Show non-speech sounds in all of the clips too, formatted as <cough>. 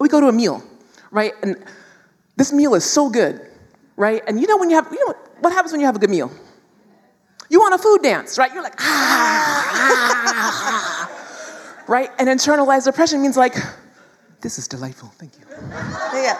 we go to a meal, right? And this meal is so good, right? And you know when you have, you know what happens when you have a good meal? You want a food dance, right? You're like, ah, ah, ah, right? And internalized oppression means like, this is delightful, thank you. Yeah.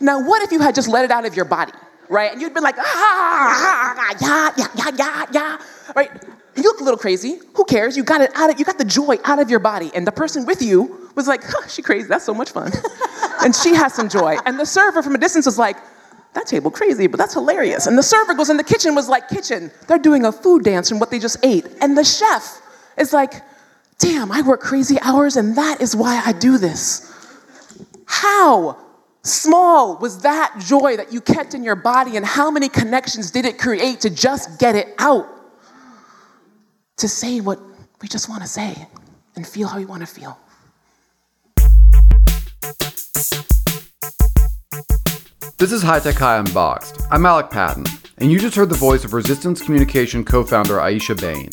now, what if you had just let it out of your body, right? And you'd been like, ah, ah, yeah, yeah, yeah, yeah, yeah, right? You look a little crazy. Who cares? You got it out of, you got the joy out of your body. And the person with you was like, huh, she crazy, that's so much fun. <laughs> and she has some joy. And the server from a distance was like, that table crazy, but that's hilarious. And the server goes in the kitchen was like, kitchen, they're doing a food dance from what they just ate. And the chef is like, damn, I work crazy hours and that is why I do this. How small was that joy that you kept in your body and how many connections did it create to just get it out? To say what we just want to say and feel how we want to feel. This is High Tech High Unboxed. I'm Alec Patton, and you just heard the voice of Resistance Communication co founder Aisha Bain.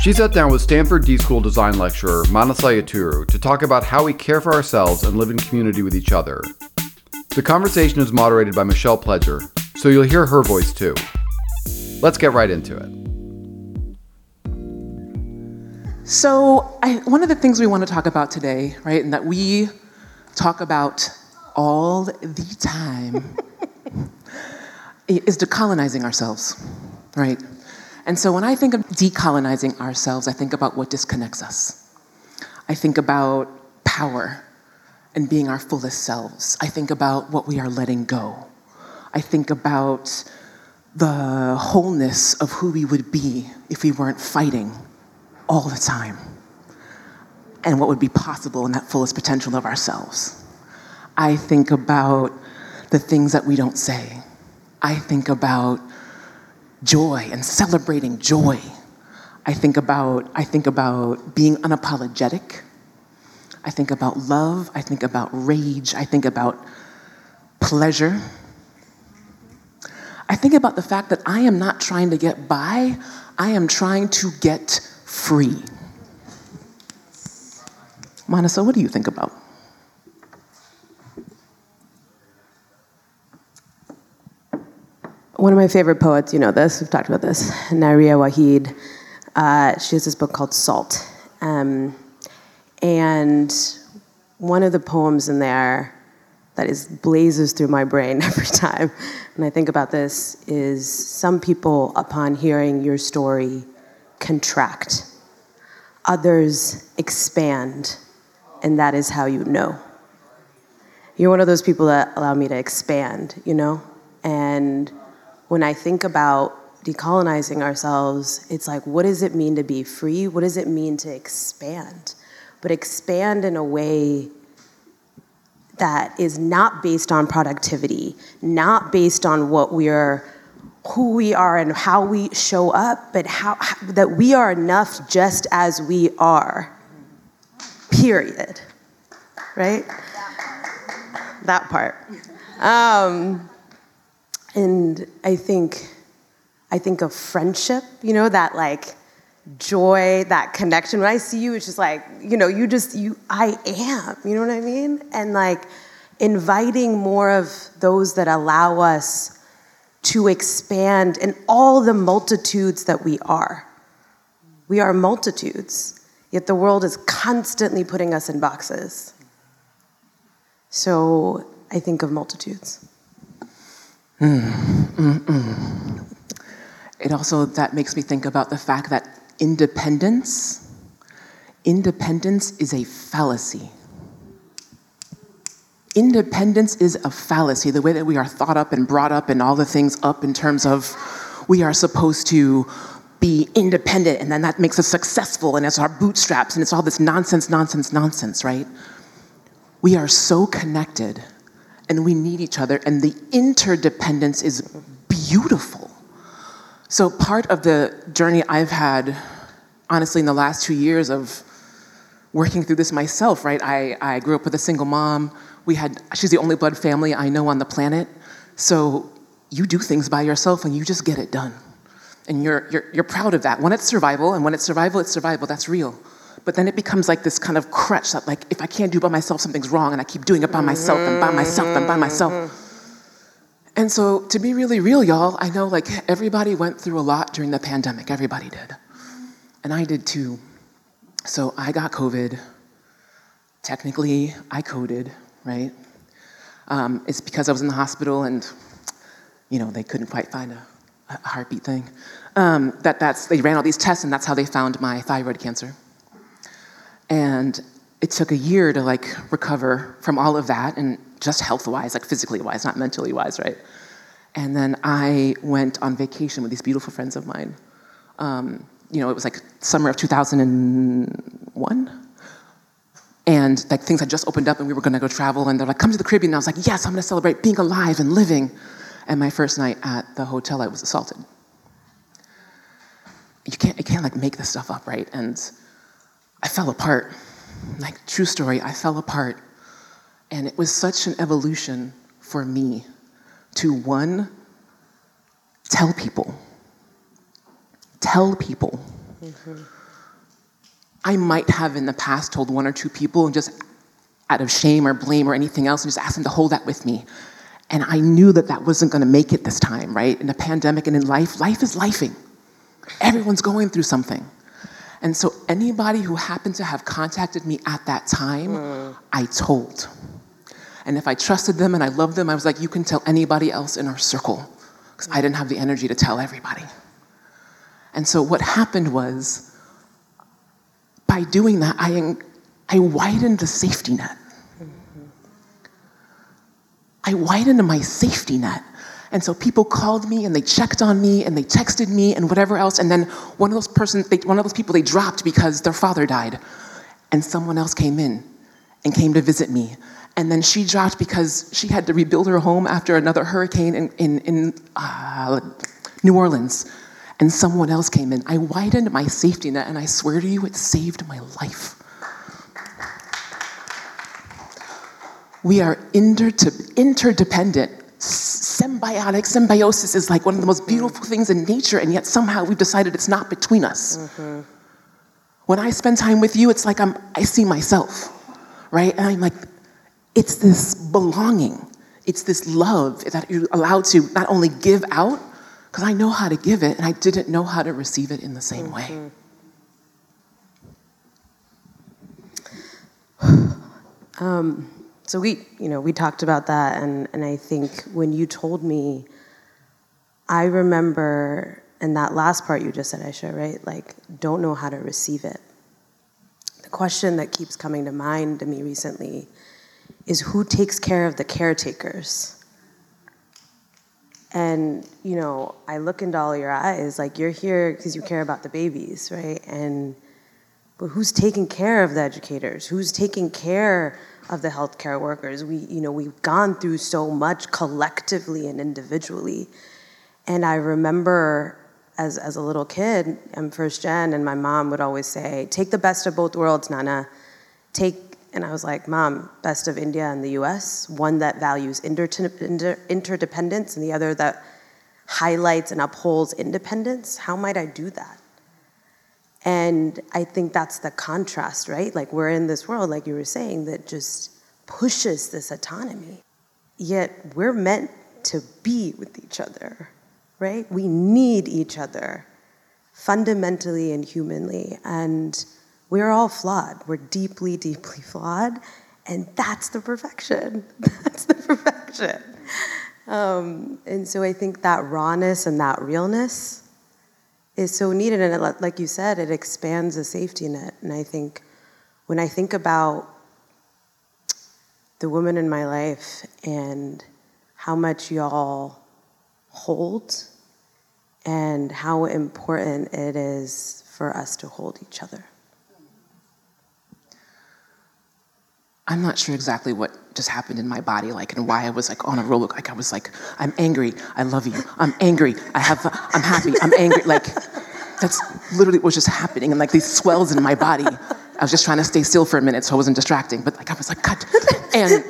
She sat down with Stanford D School design lecturer Manasa Yeturu to talk about how we care for ourselves and live in community with each other. The conversation is moderated by Michelle Pledger, so you'll hear her voice too. Let's get right into it. So, I, one of the things we want to talk about today, right, and that we talk about all the time <laughs> is decolonizing ourselves, right? And so when I think of decolonizing ourselves, I think about what disconnects us. I think about power and being our fullest selves. I think about what we are letting go. I think about the wholeness of who we would be if we weren't fighting all the time and what would be possible in that fullest potential of ourselves. I think about the things that we don't say. I think about joy and celebrating joy. I think about, I think about being unapologetic. I think about love. I think about rage. I think about pleasure. I think about the fact that I am not trying to get by, I am trying to get free. Manasa, what do you think about? one of my favorite poets, you know this, we've talked about this, Nayyirah Waheed. Uh, she has this book called Salt. Um, and one of the poems in there that is blazes through my brain <laughs> every time when I think about this is some people, upon hearing your story, contract. Others expand, and that is how you know. You're one of those people that allow me to expand, you know? And when I think about decolonizing ourselves, it's like, what does it mean to be free? What does it mean to expand? But expand in a way that is not based on productivity, not based on what we are, who we are, and how we show up, but how, that we are enough just as we are. Period. Right? That part. Um, and I think I think of friendship, you know, that like joy, that connection. When I see you, it's just like, you know, you just you I am, you know what I mean? And like inviting more of those that allow us to expand in all the multitudes that we are. We are multitudes, yet the world is constantly putting us in boxes. So I think of multitudes. Mm. It also that makes me think about the fact that independence, independence is a fallacy. Independence is a fallacy. The way that we are thought up and brought up and all the things up in terms of we are supposed to be independent and then that makes us successful and it's our bootstraps and it's all this nonsense, nonsense, nonsense, right? We are so connected and we need each other, and the interdependence is beautiful. So, part of the journey I've had, honestly, in the last two years of working through this myself, right? I, I grew up with a single mom. We had, she's the only blood family I know on the planet. So, you do things by yourself and you just get it done. And you're, you're, you're proud of that. When it's survival, and when it's survival, it's survival, that's real. But then it becomes like this kind of crutch that, like, if I can't do by myself, something's wrong, and I keep doing it by myself and by myself and by myself. And so, to be really real, y'all, I know like everybody went through a lot during the pandemic. Everybody did. And I did too. So, I got COVID. Technically, I coded, right? Um, it's because I was in the hospital and, you know, they couldn't quite find a, a heartbeat thing. Um, that that's, they ran all these tests and that's how they found my thyroid cancer. And it took a year to like recover from all of that and just health wise, like physically wise, not mentally wise, right? And then I went on vacation with these beautiful friends of mine. Um, you know, it was like summer of 2001. And like things had just opened up and we were gonna go travel and they're like, come to the Caribbean. And I was like, yes, I'm gonna celebrate being alive and living. And my first night at the hotel, I was assaulted. You can't, you can't like make this stuff up, right? And I fell apart. Like, true story, I fell apart. And it was such an evolution for me to one, tell people. Tell people. Mm-hmm. I might have in the past told one or two people and just out of shame or blame or anything else and just asked them to hold that with me. And I knew that that wasn't going to make it this time, right? In a pandemic and in life, life is lifing. Everyone's going through something. And so anybody who happened to have contacted me at that time, mm. I told. And if I trusted them and I loved them, I was like, you can tell anybody else in our circle. Because I didn't have the energy to tell everybody. And so what happened was, by doing that, I, I widened the safety net. I widened my safety net. And so people called me and they checked on me and they texted me and whatever else. And then one of those persons, they, one of those people, they dropped because their father died. And someone else came in and came to visit me. And then she dropped because she had to rebuild her home after another hurricane in, in, in uh, New Orleans. And someone else came in. I widened my safety net, and I swear to you, it saved my life. We are inter- interdependent symbiotic symbiosis is like one of the most beautiful things in nature, and yet somehow we've decided it's not between us. Mm-hmm. When I spend time with you, it's like I'm, I see myself, right? And I'm like, it's this belonging, it's this love that you're allowed to not only give out, because I know how to give it, and I didn't know how to receive it in the same mm-hmm. way. <sighs> um, so we, you know, we talked about that, and, and I think when you told me, I remember, in that last part you just said, Aisha, right? Like, don't know how to receive it. The question that keeps coming to mind to me recently is who takes care of the caretakers? And, you know, I look into all your eyes, like you're here because you care about the babies, right? And, but who's taking care of the educators? Who's taking care of the healthcare workers. We, you know, we've gone through so much collectively and individually. And I remember as, as a little kid, I'm first gen, and my mom would always say, Take the best of both worlds, Nana. Take, and I was like, Mom, best of India and the US, one that values inter- inter- interdependence and the other that highlights and upholds independence. How might I do that? And I think that's the contrast, right? Like we're in this world, like you were saying, that just pushes this autonomy. Yet we're meant to be with each other, right? We need each other fundamentally and humanly. And we're all flawed. We're deeply, deeply flawed. And that's the perfection. <laughs> That's the perfection. Um, and so I think that rawness and that realness is so needed. And it, like you said, it expands the safety net. And I think when I think about the women in my life and how much y'all hold and how important it is for us to hold each other. I'm not sure exactly what just happened in my body, like, and why I was like on a roller. Like, I was like, I'm angry. I love you. I'm angry. I have. I'm happy. I'm angry. Like, that's literally what was just happening, and like these swells in my body. I was just trying to stay still for a minute so I wasn't distracting, but like I was like, cut. And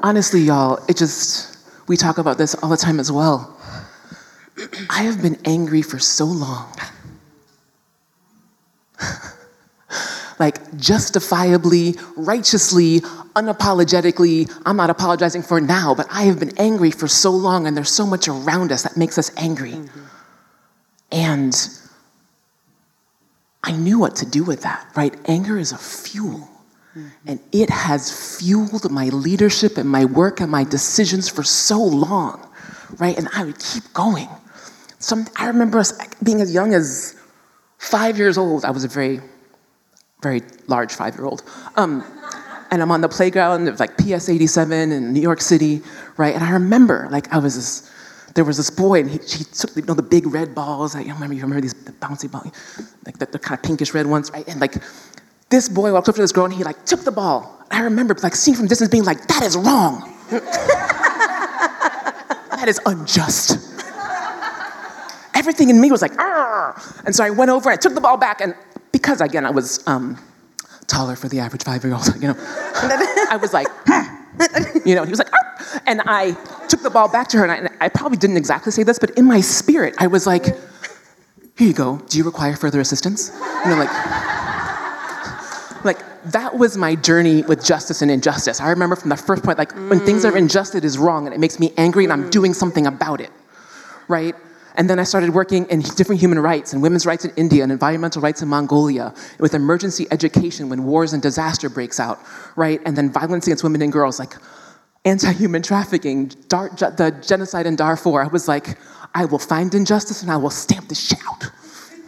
honestly, y'all, it just we talk about this all the time as well. I have been angry for so long. Like justifiably, righteously, unapologetically, I'm not apologizing for now, but I have been angry for so long and there's so much around us that makes us angry. Mm-hmm. And I knew what to do with that, right? Anger is a fuel. Mm-hmm. And it has fueled my leadership and my work and my decisions for so long, right? And I would keep going. Some, I remember us being as young as five years old. I was a very, very large five year old. Um, and I'm on the playground of like PS 87 in New York City, right? And I remember, like, I was this, there was this boy, and he, he took you know, the big red balls. I remember, you remember these the bouncy balls, like the, the kind of pinkish red ones, right? And like, this boy walked up to this girl, and he like took the ball. I remember like seeing from distance being like, that is wrong. <laughs> that is unjust everything in me was like, Arr! and so I went over, I took the ball back, and because again I was um, taller for the average five-year-old, <laughs> you know, I was like, hmm, you know, he was like, Arr! and I took the ball back to her, and I, and I probably didn't exactly say this, but in my spirit, I was like, here you go. Do you require further assistance? You know, like, like that was my journey with justice and injustice. I remember from the first point, like when things are mm. unjust, it is wrong, and it makes me angry, and I'm mm. doing something about it, right? And then I started working in different human rights and women's rights in India and environmental rights in Mongolia with emergency education when wars and disaster breaks out, right? And then violence against women and girls, like anti-human trafficking, Dar- the genocide in Darfur. I was like, I will find injustice and I will stamp this shit out.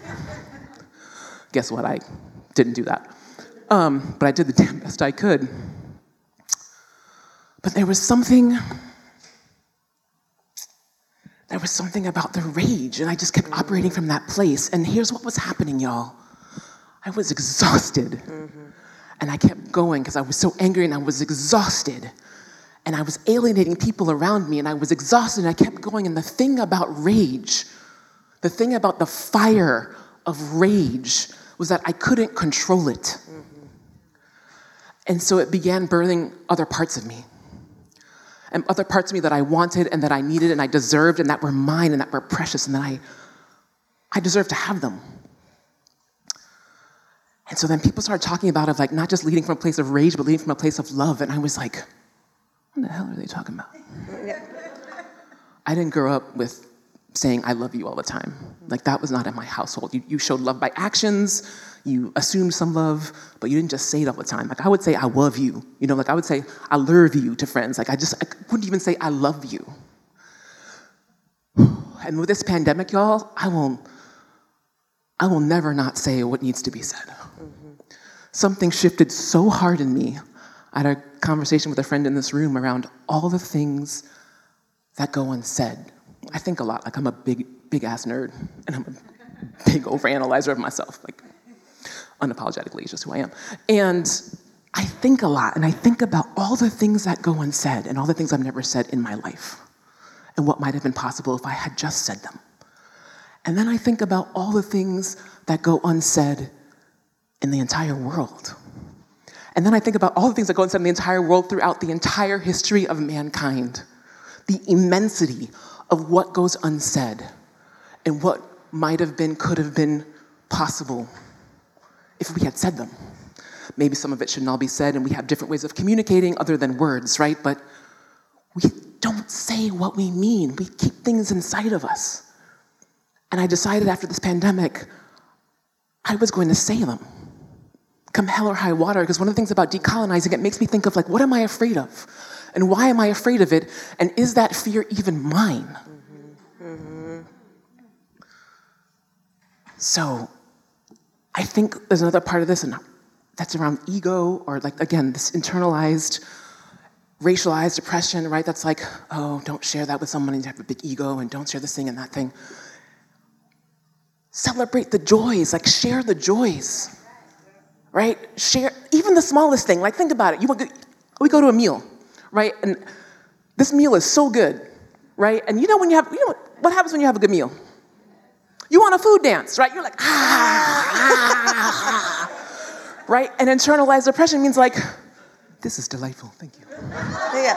<laughs> Guess what? I didn't do that. Um, but I did the damn best I could. But there was something there was something about the rage, and I just kept operating from that place. And here's what was happening, y'all I was exhausted. Mm-hmm. And I kept going because I was so angry and I was exhausted. And I was alienating people around me and I was exhausted and I kept going. And the thing about rage, the thing about the fire of rage, was that I couldn't control it. Mm-hmm. And so it began birthing other parts of me and other parts of me that I wanted and that I needed and I deserved and that were mine and that were precious and that I, I deserved to have them. And so then people started talking about of like not just leading from a place of rage, but leading from a place of love. And I was like, what the hell are they talking about? <laughs> I didn't grow up with saying I love you all the time. Like that was not in my household. You, you showed love by actions, you assumed some love, but you didn't just say it all the time. Like I would say, I love you. You know, like I would say, I love you to friends. Like I just I wouldn't even say, I love you. <sighs> And with this pandemic, y'all, I will, I will never not say what needs to be said. Mm-hmm. Something shifted so hard in me. I had a conversation with a friend in this room around all the things that go unsaid. I think a lot. Like I'm a big, big ass nerd, and I'm a big overanalyzer of myself. Like unapologetically, it's just who I am. And I think a lot, and I think about all the things that go unsaid and all the things I've never said in my life and what might have been possible if I had just said them. And then I think about all the things that go unsaid in the entire world. And then I think about all the things that go unsaid in the entire world throughout the entire history of mankind. The immensity of what goes unsaid and what might have been, could have been possible if we had said them. Maybe some of it shouldn't all be said, and we have different ways of communicating other than words, right? But we don't say what we mean, we keep things inside of us. And I decided after this pandemic, I was going to say them. Come hell or high water, because one of the things about decolonizing, it makes me think of like, what am I afraid of? And why am I afraid of it? And is that fear even mine? So I think there's another part of this, and that's around ego, or like, again, this internalized, racialized oppression, right? That's like, oh, don't share that with someone, and you have a big ego, and don't share this thing and that thing. Celebrate the joys, like, share the joys, right? Share even the smallest thing. Like, think about it. You, we go to a meal, right? And this meal is so good, right? And you know when you have, you know what happens when you have a good meal? You want a food dance, right? You're like, ah, ah, ah, right? And internalized oppression means like, this is delightful, thank you. Yeah.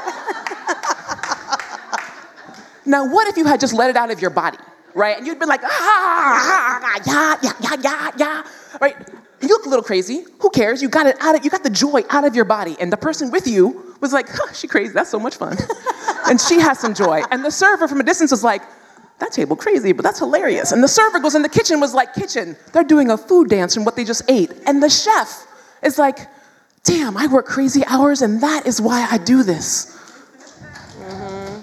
<laughs> now, what if you had just let it out of your body, right? And you'd been like, ah, ah, yeah, yeah, yeah, yeah, yeah, right? You look a little crazy. Who cares? You got it out of, you got the joy out of your body. And the person with you was like, huh, she crazy, that's so much fun. <laughs> and she has some joy. And the server from a distance was like, that table crazy, but that's hilarious. And the server goes in the kitchen was like, kitchen, they're doing a food dance from what they just ate. And the chef is like, damn, I work crazy hours and that is why I do this. Mm-hmm.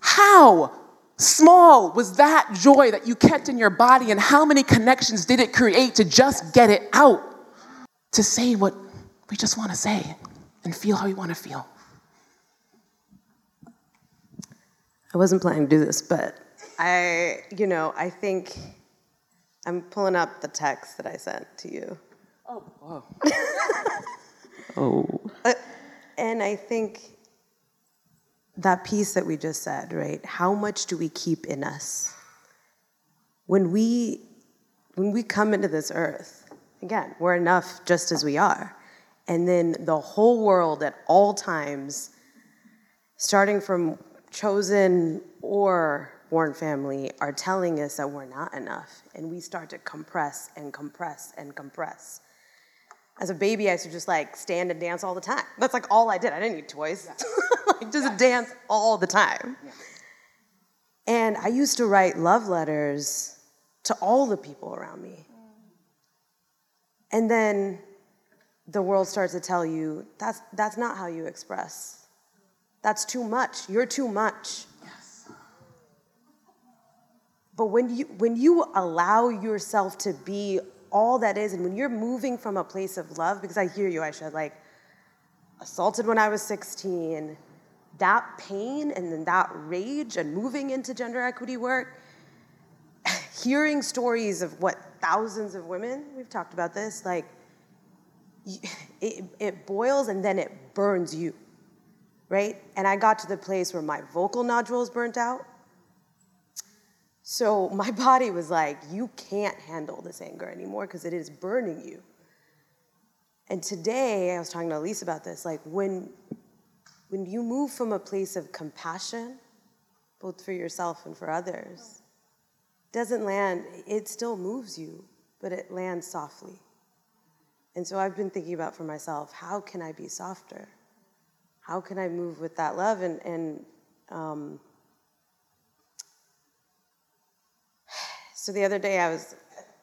How small was that joy that you kept in your body and how many connections did it create to just get it out? To say what we just want to say and feel how you want to feel. I wasn't planning to do this, but I, you know, I think I'm pulling up the text that I sent to you. Oh, whoa. <laughs> oh. Uh, and I think that piece that we just said, right? How much do we keep in us? When we when we come into this earth, again, we're enough just as we are. And then the whole world at all times, starting from chosen or born family are telling us that we're not enough. And we start to compress and compress and compress. As a baby, I used to just like stand and dance all the time. That's like all I did. I didn't need toys. Yeah. <laughs> like just yeah. dance all the time. Yeah. And I used to write love letters to all the people around me. And then the world starts to tell you that's, that's not how you express that's too much. You're too much. Yes. But when you when you allow yourself to be all that is, and when you're moving from a place of love, because I hear you, Aisha, like assaulted when I was 16, that pain and then that rage and moving into gender equity work, <laughs> hearing stories of what thousands of women, we've talked about this, like <laughs> it, it boils and then it burns you right? And I got to the place where my vocal nodules burnt out. So <laughs> my body was like, you can't handle this anger anymore because it is burning you. And today, I was talking to Elise about this, like when, when you move from a place of compassion, both for yourself and for others, doesn't land, it still moves you, but it lands softly. And so I've been thinking about for myself, how can I be softer? how can I move with that love? And, and um, so the other day I was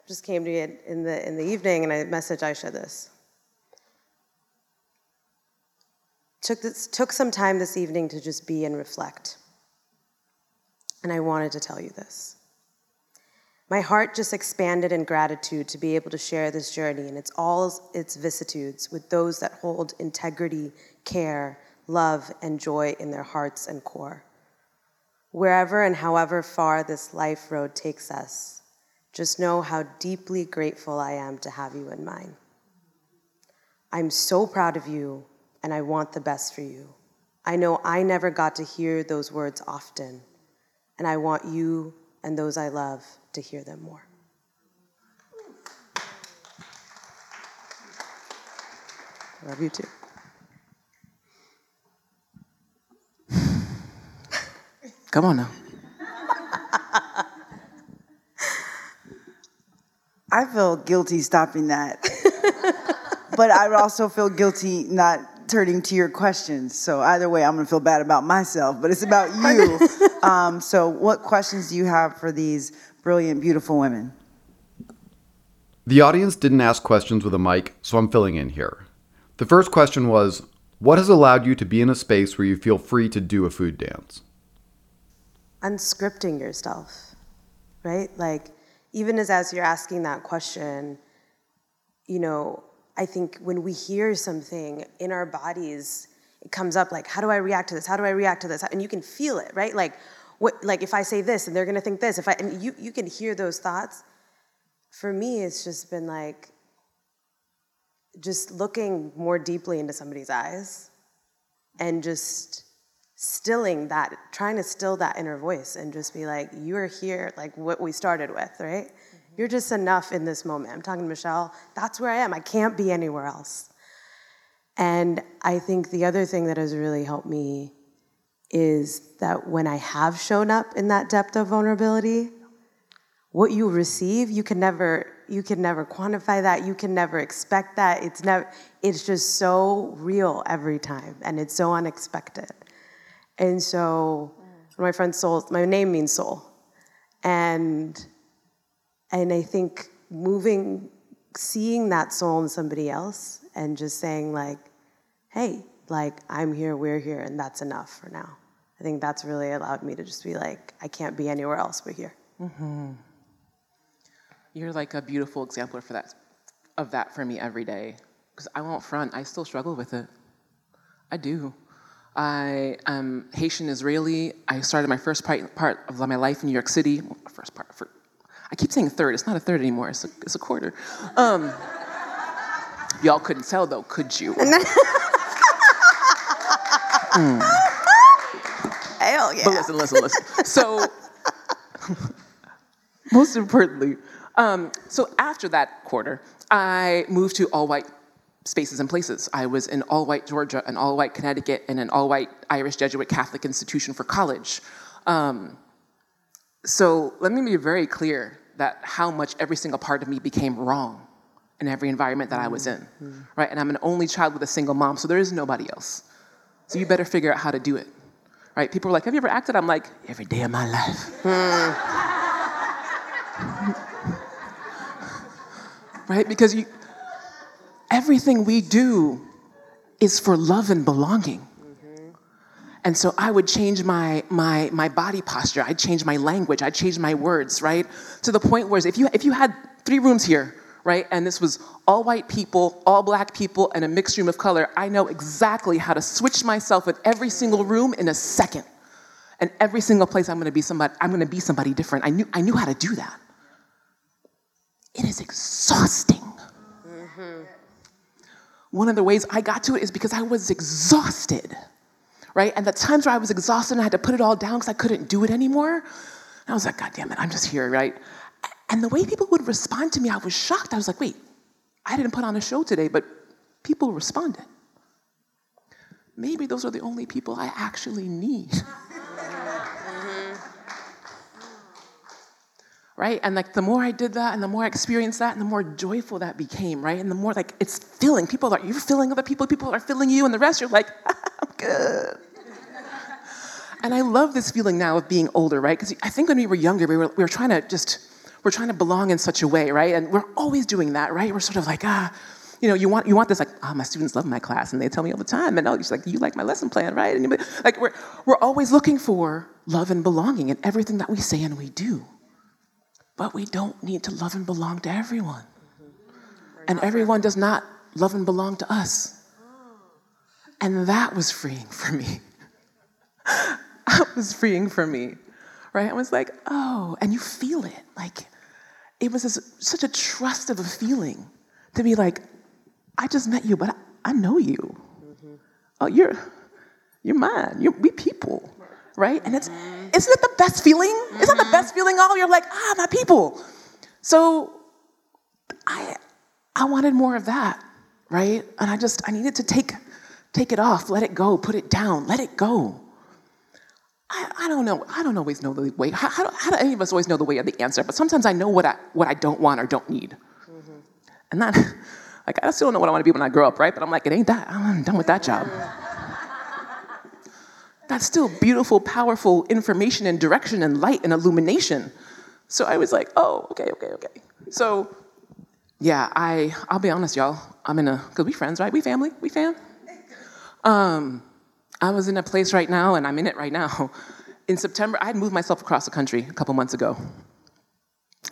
just came to you in the in the evening and I messaged Aisha this. Took this, took some time this evening to just be and reflect. And I wanted to tell you this. My heart just expanded in gratitude to be able to share this journey and its all its vicissitudes with those that hold integrity, care, love, and joy in their hearts and core. Wherever and however far this life road takes us, just know how deeply grateful I am to have you in mine. I'm so proud of you, and I want the best for you. I know I never got to hear those words often, and I want you and those I love to hear them more. Love you too. <sighs> Come on now. I feel guilty stopping that. <laughs> but I also feel guilty not turning to your questions. So either way, I'm gonna feel bad about myself, but it's about <laughs> you. <laughs> um, so, what questions do you have for these brilliant, beautiful women? The audience didn't ask questions with a mic, so I'm filling in here. The first question was What has allowed you to be in a space where you feel free to do a food dance? unscripting yourself, right? Like, even as, as you're asking that question, you know, I think when we hear something in our bodies, it comes up like, how do I react to this? How do I react to this? And you can feel it, right? Like, what, like if I say this and they're gonna think this, if I, and you, you can hear those thoughts. For me, it's just been like, just looking more deeply into somebody's eyes and just stilling that, trying to still that inner voice and just be like, you're here, like what we started with, right? You're just enough in this moment. I'm talking to Michelle, that's where I am. I can't be anywhere else. And I think the other thing that has really helped me is that when I have shown up in that depth of vulnerability, what you receive, you can never, you can never quantify that. You can never expect that. It's never. It's just so real every time, and it's so unexpected. And so, my friend Soul, my name means soul, and and I think moving, seeing that soul in somebody else, and just saying like, hey, like I'm here, we're here, and that's enough for now. I think that's really allowed me to just be like, I can't be anywhere else but here. Mm-hmm. You're like a beautiful exemplar for that, of that for me every day. Because I won't front, I still struggle with it. I do. I am Haitian Israeli. I started my first part, part of my life in New York City. First part, I keep saying a third. It's not a third anymore. It's a, it's a quarter. Um, y'all couldn't tell though, could you? <laughs> Hell yeah. But listen, listen, listen. So, <laughs> most importantly, um, so after that quarter, I moved to all white spaces and places. I was in all white Georgia, an all white Connecticut, and an all white Irish Jesuit Catholic institution for college. Um, so let me be very clear that how much every single part of me became wrong in every environment that I was in, mm-hmm. right? And I'm an only child with a single mom, so there is nobody else. So you better figure out how to do it, right? People are like, "Have you ever acted?" I'm like, "Every day of my life." Hmm. <laughs> right? Because you, everything we do is for love and belonging. And so I would change my, my, my body posture. I'd change my language. I'd change my words, right? To the point where if you, if you had three rooms here, right, and this was all white people, all black people, and a mixed room of color, I know exactly how to switch myself in every single room in a second. And every single place I'm gonna be somebody, I'm gonna be somebody different. I knew, I knew how to do that. It is exhausting. Mm-hmm. One of the ways I got to it is because I was exhausted, right? And the times where I was exhausted and I had to put it all down because I couldn't do it anymore, and I was like, God damn it, I'm just here, right? And the way people would respond to me, I was shocked. I was like, wait, I didn't put on a show today, but people responded. Maybe those are the only people I actually need. <laughs> right? And like the more I did that and the more I experienced that and the more joyful that became, right? And the more like it's filling. People are, you're filling other people, people are filling you, and the rest you're like, <laughs> good. and I love this feeling now of being older, right? Because I think when we were younger, we were, we were trying to just, we're trying to belong in such a way, right? And we're always doing that, right? We're sort of like, ah, you know, you want you want this like, ah, oh, my students love my class, and they tell me all the time, and oh, you're like, you like my lesson plan, right? And like, we're we're always looking for love and belonging in everything that we say and we do. But we don't need to love and belong to everyone. And everyone does not love and belong to us. And that was freeing for me. <laughs> that was freeing for me, right? I was like, oh, and you feel it. Like, it was this, such a trust of a feeling to be like, I just met you, but I, I know you. Mm-hmm. Oh, you're, you're mine. You're, we people, right? And it's, mm-hmm. isn't it the best feeling? Isn't that the mm-hmm. best feeling? All you're like, ah, my people. So I, I wanted more of that, right? And I just, I needed to take, take it off, let it go, put it down, let it go. I, I don't know. I don't always know the way. How, how, do, how do any of us always know the way of the answer? But sometimes I know what I, what I don't want or don't need. Mm-hmm. And that, <laughs> like, I still don't know what I want to be when I grow up, right? But I'm like, it ain't that. I'm done with that job. <laughs> That's still beautiful, powerful information and direction and light and illumination. So I was like, oh, okay, okay, okay. So, yeah, I, I'll be honest, y'all. I'm in a, because we friends, right? We family, we fam. Um, I was in a place right now, and I'm in it right now. <laughs> In September, I had moved myself across the country a couple months ago.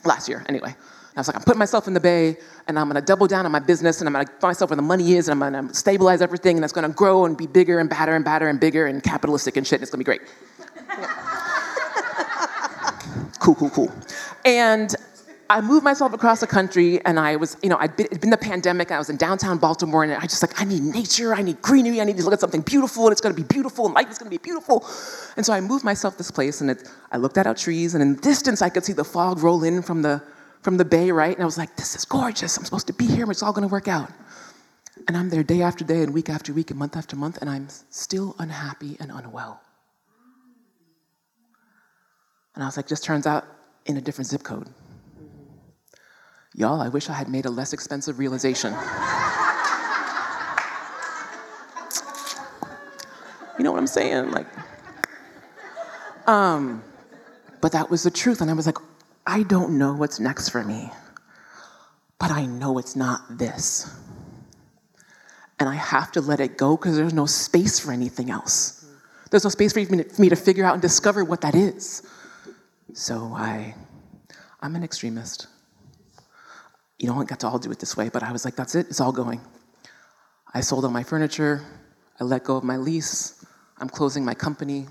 Last year, anyway. I was like, I'm putting myself in the Bay, and I'm gonna double down on my business, and I'm gonna find myself where the money is, and I'm gonna stabilize everything, and it's gonna grow and be bigger and badder and badder and bigger and capitalistic and shit, and it's gonna be great. <laughs> cool, cool, cool. And I moved myself across the country, and I was, you know, I'd been, it'd been the pandemic, and I was in downtown Baltimore, and I just like, I need nature, I need greenery, I need to look at something beautiful, and it's gonna be beautiful, and life is gonna be beautiful. And so I moved myself this place, and it, I looked at our trees, and in the distance, I could see the fog roll in from the, from the bay, right? And I was like, this is gorgeous, I'm supposed to be here, and it's all gonna work out. And I'm there day after day, and week after week, and month after month, and I'm still unhappy and unwell. And I was like, just turns out in a different zip code. Y'all, I wish I had made a less expensive realization. you know what I'm saying? Like, um, but that was the truth. And I was like, I don't know what's next for me, but I know it's not this. And I have to let it go because there's no space for anything else. There's no space for me, to, for me to figure out and discover what that is. So I, I'm an extremist. You don't get to all do it this way, but I was like, that's it, it's all going. I sold all my furniture, I let go of my lease, I'm closing my company,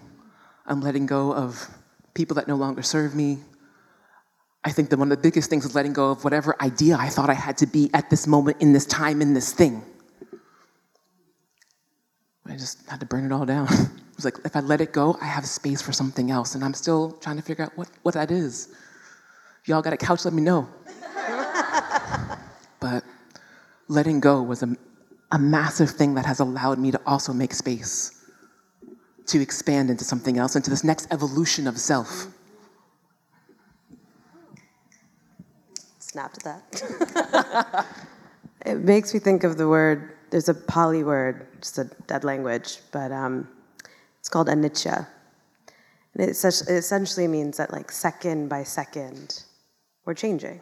I'm letting go of people that no longer serve me. I think that one of the biggest things is letting go of whatever idea I thought I had to be at this moment, in this time, in this thing. I just had to burn it all down. <laughs> it was like, if I let it go, I have space for something else. And I'm still trying to figure out what, what that is. If y'all got a couch, let me know. But letting go was a, a massive thing that has allowed me to also make space to expand into something else, into this next evolution of self. Snapped at that. <laughs> it makes me think of the word, there's a Pali word, just a dead language, but um, it's called anicca. And it essentially means that, like, second by second, we're changing,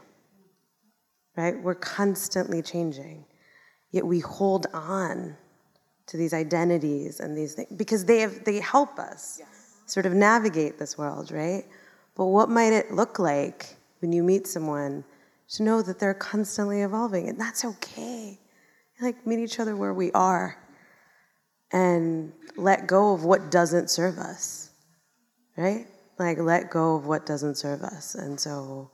right? We're constantly changing. Yet we hold on to these identities and these things because they have they help us yes. sort of navigate this world, right? But what might it look like when you meet someone to know that they're constantly evolving and that's okay. Like meet each other where we are and let go of what doesn't serve us. Right? Like let go of what doesn't serve us. And so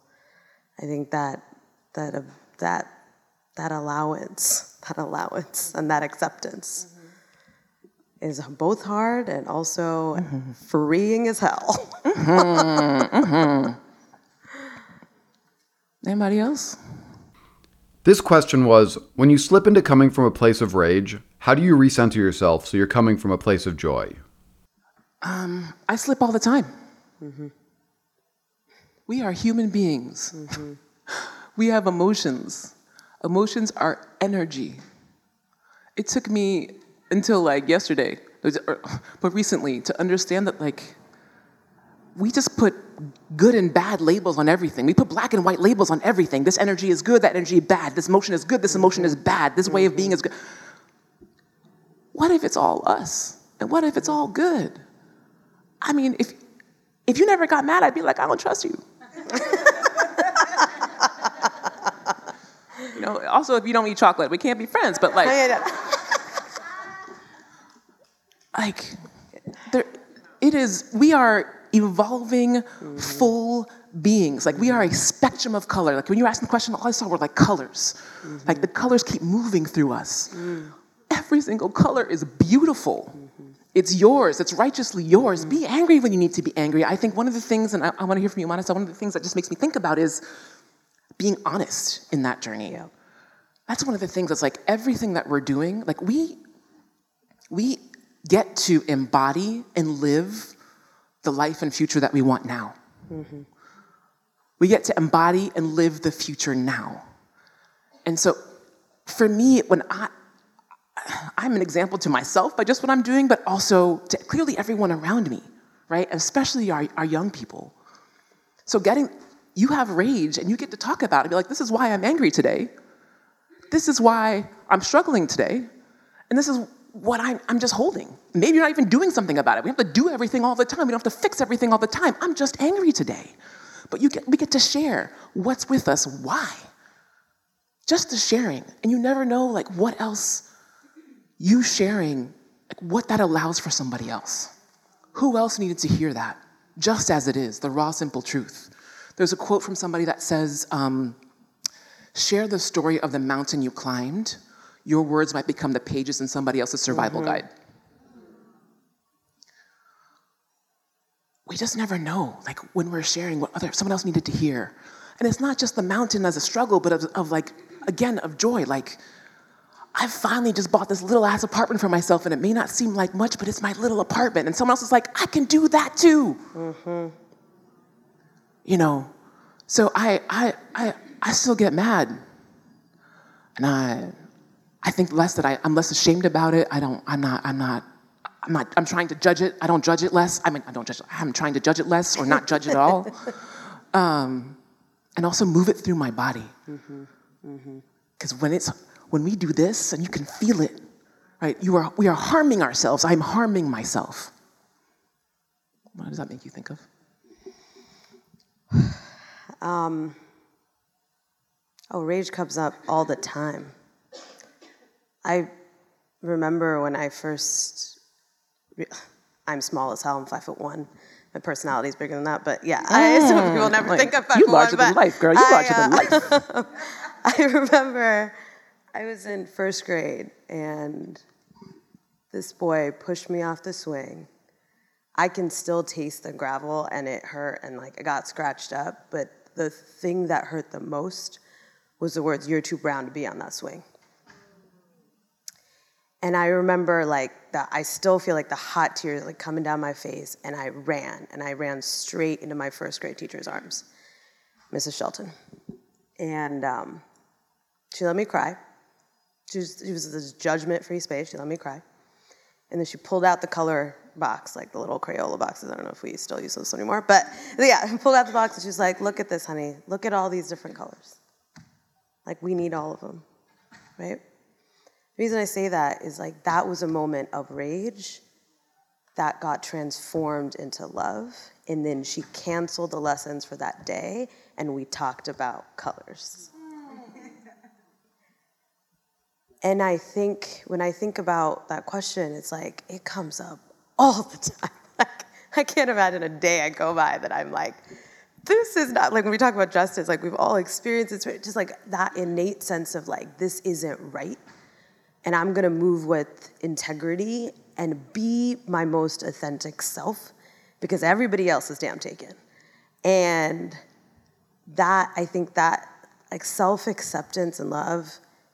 I think that that uh, that that allowance, that allowance and that acceptance is both hard and also mm-hmm. freeing as hell. mm-hmm, <laughs> mm-hmm. Anybody else? This question was When you slip into coming from a place of rage, how do you recenter yourself so you're coming from a place of joy? Um, I slip all the time. Mm-hmm. We are human beings. <sighs> <laughs> We have emotions. Emotions are energy. It took me until like yesterday, er, but recently, to understand that like we just put good and bad labels on everything. We put black and white labels on everything. This energy is good, that energy bad. This emotion is good, this emotion is bad. This way of being is good. What if it's all us? And what if it's all good? I mean, if if you never got mad, I'd be like, I don't trust you. <laughs> you know, also if you don't eat chocolate, we can't be friends, but like <laughs> like there, it is we are evolving mm-hmm. full beings like we are a spectrum of color like when you ask the question all i saw were like colors mm-hmm. like the colors keep moving through us mm. every single color is beautiful mm-hmm. it's yours it's righteously yours be angry when you need to be angry i think one of the things and i, I want to hear from you Manasa, one of the things that just makes me think about is being honest in that journey yeah. that's one of the things that's like everything that we're doing like we we get to embody and live the life and future that we want now. Mm-hmm. We get to embody and live the future now. And so for me, when I, I'm an example to myself by just what I'm doing, but also to clearly everyone around me, right? Especially our, our young people. So getting, you have rage and you get to talk about it. Be like, this is why I'm angry today. This is why I'm struggling today. And this is what I'm, I'm just holding. Maybe you're not even doing something about it. We have to do everything all the time. We don't have to fix everything all the time. I'm just angry today. But you get, we get to share what's with us, why. Just the sharing. And you never know like what else you sharing, like, what that allows for somebody else. Who else needed to hear that? Just as it is, the raw, simple truth. There's a quote from somebody that says, um, share the story of the mountain you climbed your words might become the pages in somebody else's survival mm-hmm. guide. We just never know, like when we're sharing what other someone else needed to hear. And it's not just the mountain as a struggle, but of, of like, again, of joy. Like, I finally just bought this little ass apartment for myself, and it may not seem like much, but it's my little apartment. And someone else is like, I can do that too. Mm-hmm. You know, so I, I, I, I still get mad. And I, I think less that I, I'm less ashamed about it. I don't, I'm not, I'm not, I'm not, I'm trying to judge it. I don't judge it less. I mean, I don't judge it. I'm trying to judge it less or not judge it at all. <laughs> Um, and also move it through my body. Because when it's, when we do this and you can feel it, right? You are, we are harming ourselves. I'm harming myself. What does that make you think of? Oh, rage comes up all the time. I remember when I first. Re- I'm small as hell. I'm five foot one. My personality is bigger than that, but yeah, <laughs> I, some people never Like, think I'm five you foot larger one. than life, girl. You I, larger than uh, life. <laughs> I remember I was in first grade and this boy pushed me off the swing. I can still taste the gravel and it hurt and like I got scratched up, but the thing that hurt the most was the words, You're too brown to be on that swing. And I remember like that I still feel like the hot tears like coming down my face and I ran and I ran straight into my first grade teacher's arms, Mrs. Shelton. And um, she let me cry. She was, she was this judgment-free space. She let me cry. And then she pulled out the color box, like the little Crayola boxes. I don't know if we still use those anymore. But yeah, <laughs> pulled out the box and she's like, look at this, honey. Look at all these different colors. Like, we need all of them, right? The reason I say that is like that was a moment of rage that got transformed into love. And then she canceled the lessons for that day and we talked about colors. And I think when I think about that question, it's like it comes up all the time. <laughs> Like I can't imagine a day I go by that I'm like, this is not like when we talk about justice, like we've all experienced it, just like that innate sense of like this isn't right. And I'm gonna move with integrity and be my most authentic self because everybody else is damn taken. And that I think that like self-acceptance and love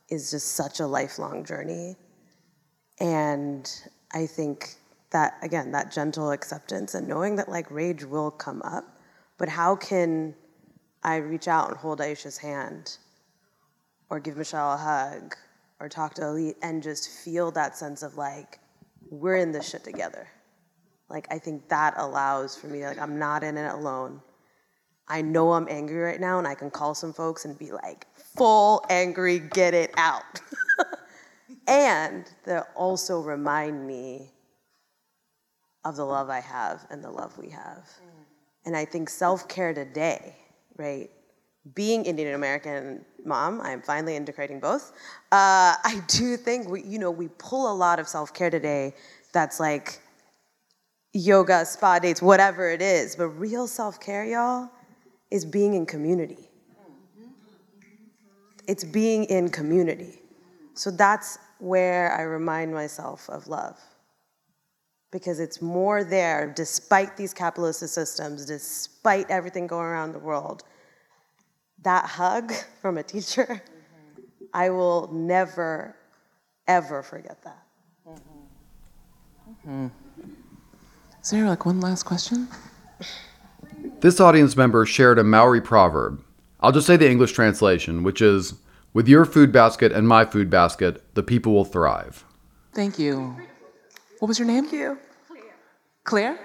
is just such a lifelong journey. And I think that again, that gentle acceptance and knowing that like rage will come up, but how can I reach out and hold Aisha's hand or give Michelle a hug or talk to Elite and just feel that sense of like, we're in this shit together. Like I think that allows for me, like I'm not in it alone. I know I'm angry right now and I can call some folks and be like, full angry, get it out. <laughs> and they'll also remind me of the love I have and the love we have. And I think self care today, right? Being Indian American mom, I'm finally integrating both. Uh, I do think we, you know, we pull a lot of self care today. That's like yoga, spa dates, whatever it is. But real self care, y'all, is being in community. It's being in community. So that's where I remind myself of love. Because it's more there, despite these capitalist systems, despite everything going around the world. That hug <laughs> from a teacher, I will never, ever forget that. Mm-hmm. Is there like one last question? This audience member shared a Maori proverb. I'll just say the English translation, which is With your food basket and my food basket, the people will thrive. Thank you. What was your name? Thank you. Claire?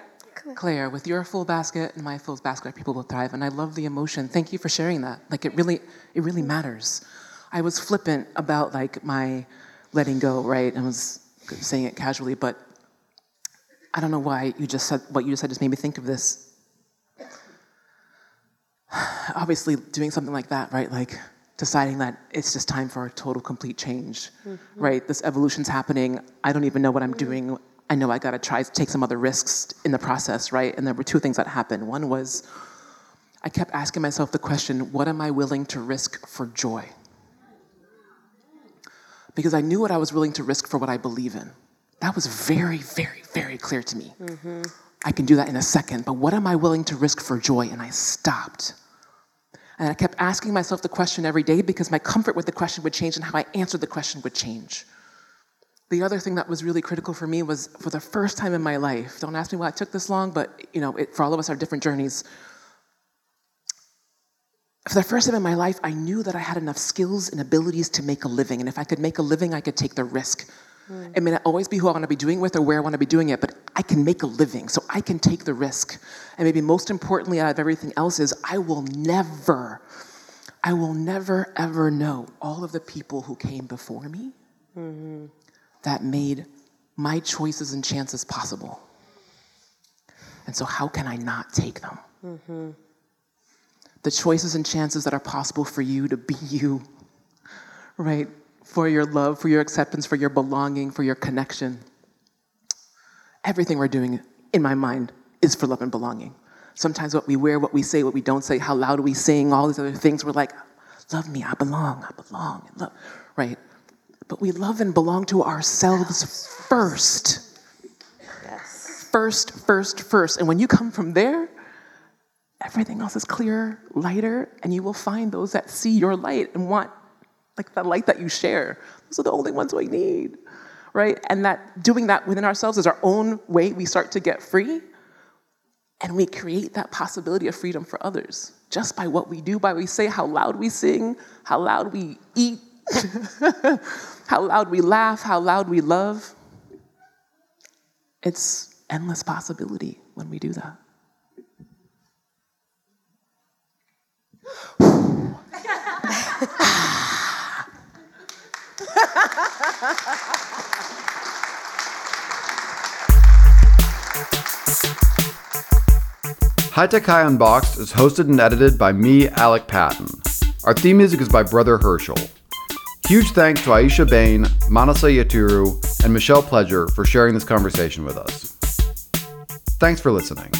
Claire, with your full basket and my full basket, people will thrive. And I love the emotion. Thank you for sharing that. Like it really, it really matters. I was flippant about like my letting go, right? I was saying it casually, but I don't know why you just said what you just said just made me think of this. <sighs> Obviously, doing something like that, right? Like deciding that it's just time for a total, complete change, mm-hmm. right? This evolution's happening. I don't even know what I'm doing. I know I gotta try to take some other risks in the process, right? And there were two things that happened. One was I kept asking myself the question, what am I willing to risk for joy? Because I knew what I was willing to risk for what I believe in. That was very, very, very clear to me. Mm-hmm. I can do that in a second, but what am I willing to risk for joy? And I stopped. And I kept asking myself the question every day because my comfort with the question would change and how I answered the question would change. The other thing that was really critical for me was for the first time in my life, don't ask me why it took this long, but you know, it, for all of us, our different journeys. for the first time in my life, I knew that I had enough skills and abilities to make a living. And if I could make a living, I could take the risk. It may not always be who I want to be doing with or where I want to be doing it, but I can make a living, so I can take the risk. And maybe most importantly out of everything else is I will never, I will never ever know all of the people who came before me mm-hmm. that made my choices and chances possible. And so, how can I not take them? Mm-hmm. The choices and chances that are possible for you to be you, right? For your love, for your acceptance, for your belonging, for your connection. Everything we're doing, in my mind, is for love and belonging. Sometimes what we wear, what we say, what we don't say, how loud we sing, all these other things, we're like, love me, I belong, I belong, love, right? But we love and belong to ourselves first. Yes. First, first, first. And when you come from there, everything else is clearer, lighter, and you will find those that see your light and want like the light that you share. Those are the only ones we need, right? And that doing that within ourselves is our own way we start to get free, and we create that possibility of freedom for others just by what we do, by what we say, how loud we sing, how loud we eat, <laughs> how loud we laugh, how loud we love. It's endless possibility when we do that. <laughs> <laughs> High Tech High Unboxed is hosted and edited by me, Alec Patton. Our theme music is by Brother Herschel. Huge thanks to Aisha Bain, Manasa Yeturu, and Michelle Pledger for sharing this conversation with us. Thanks for listening.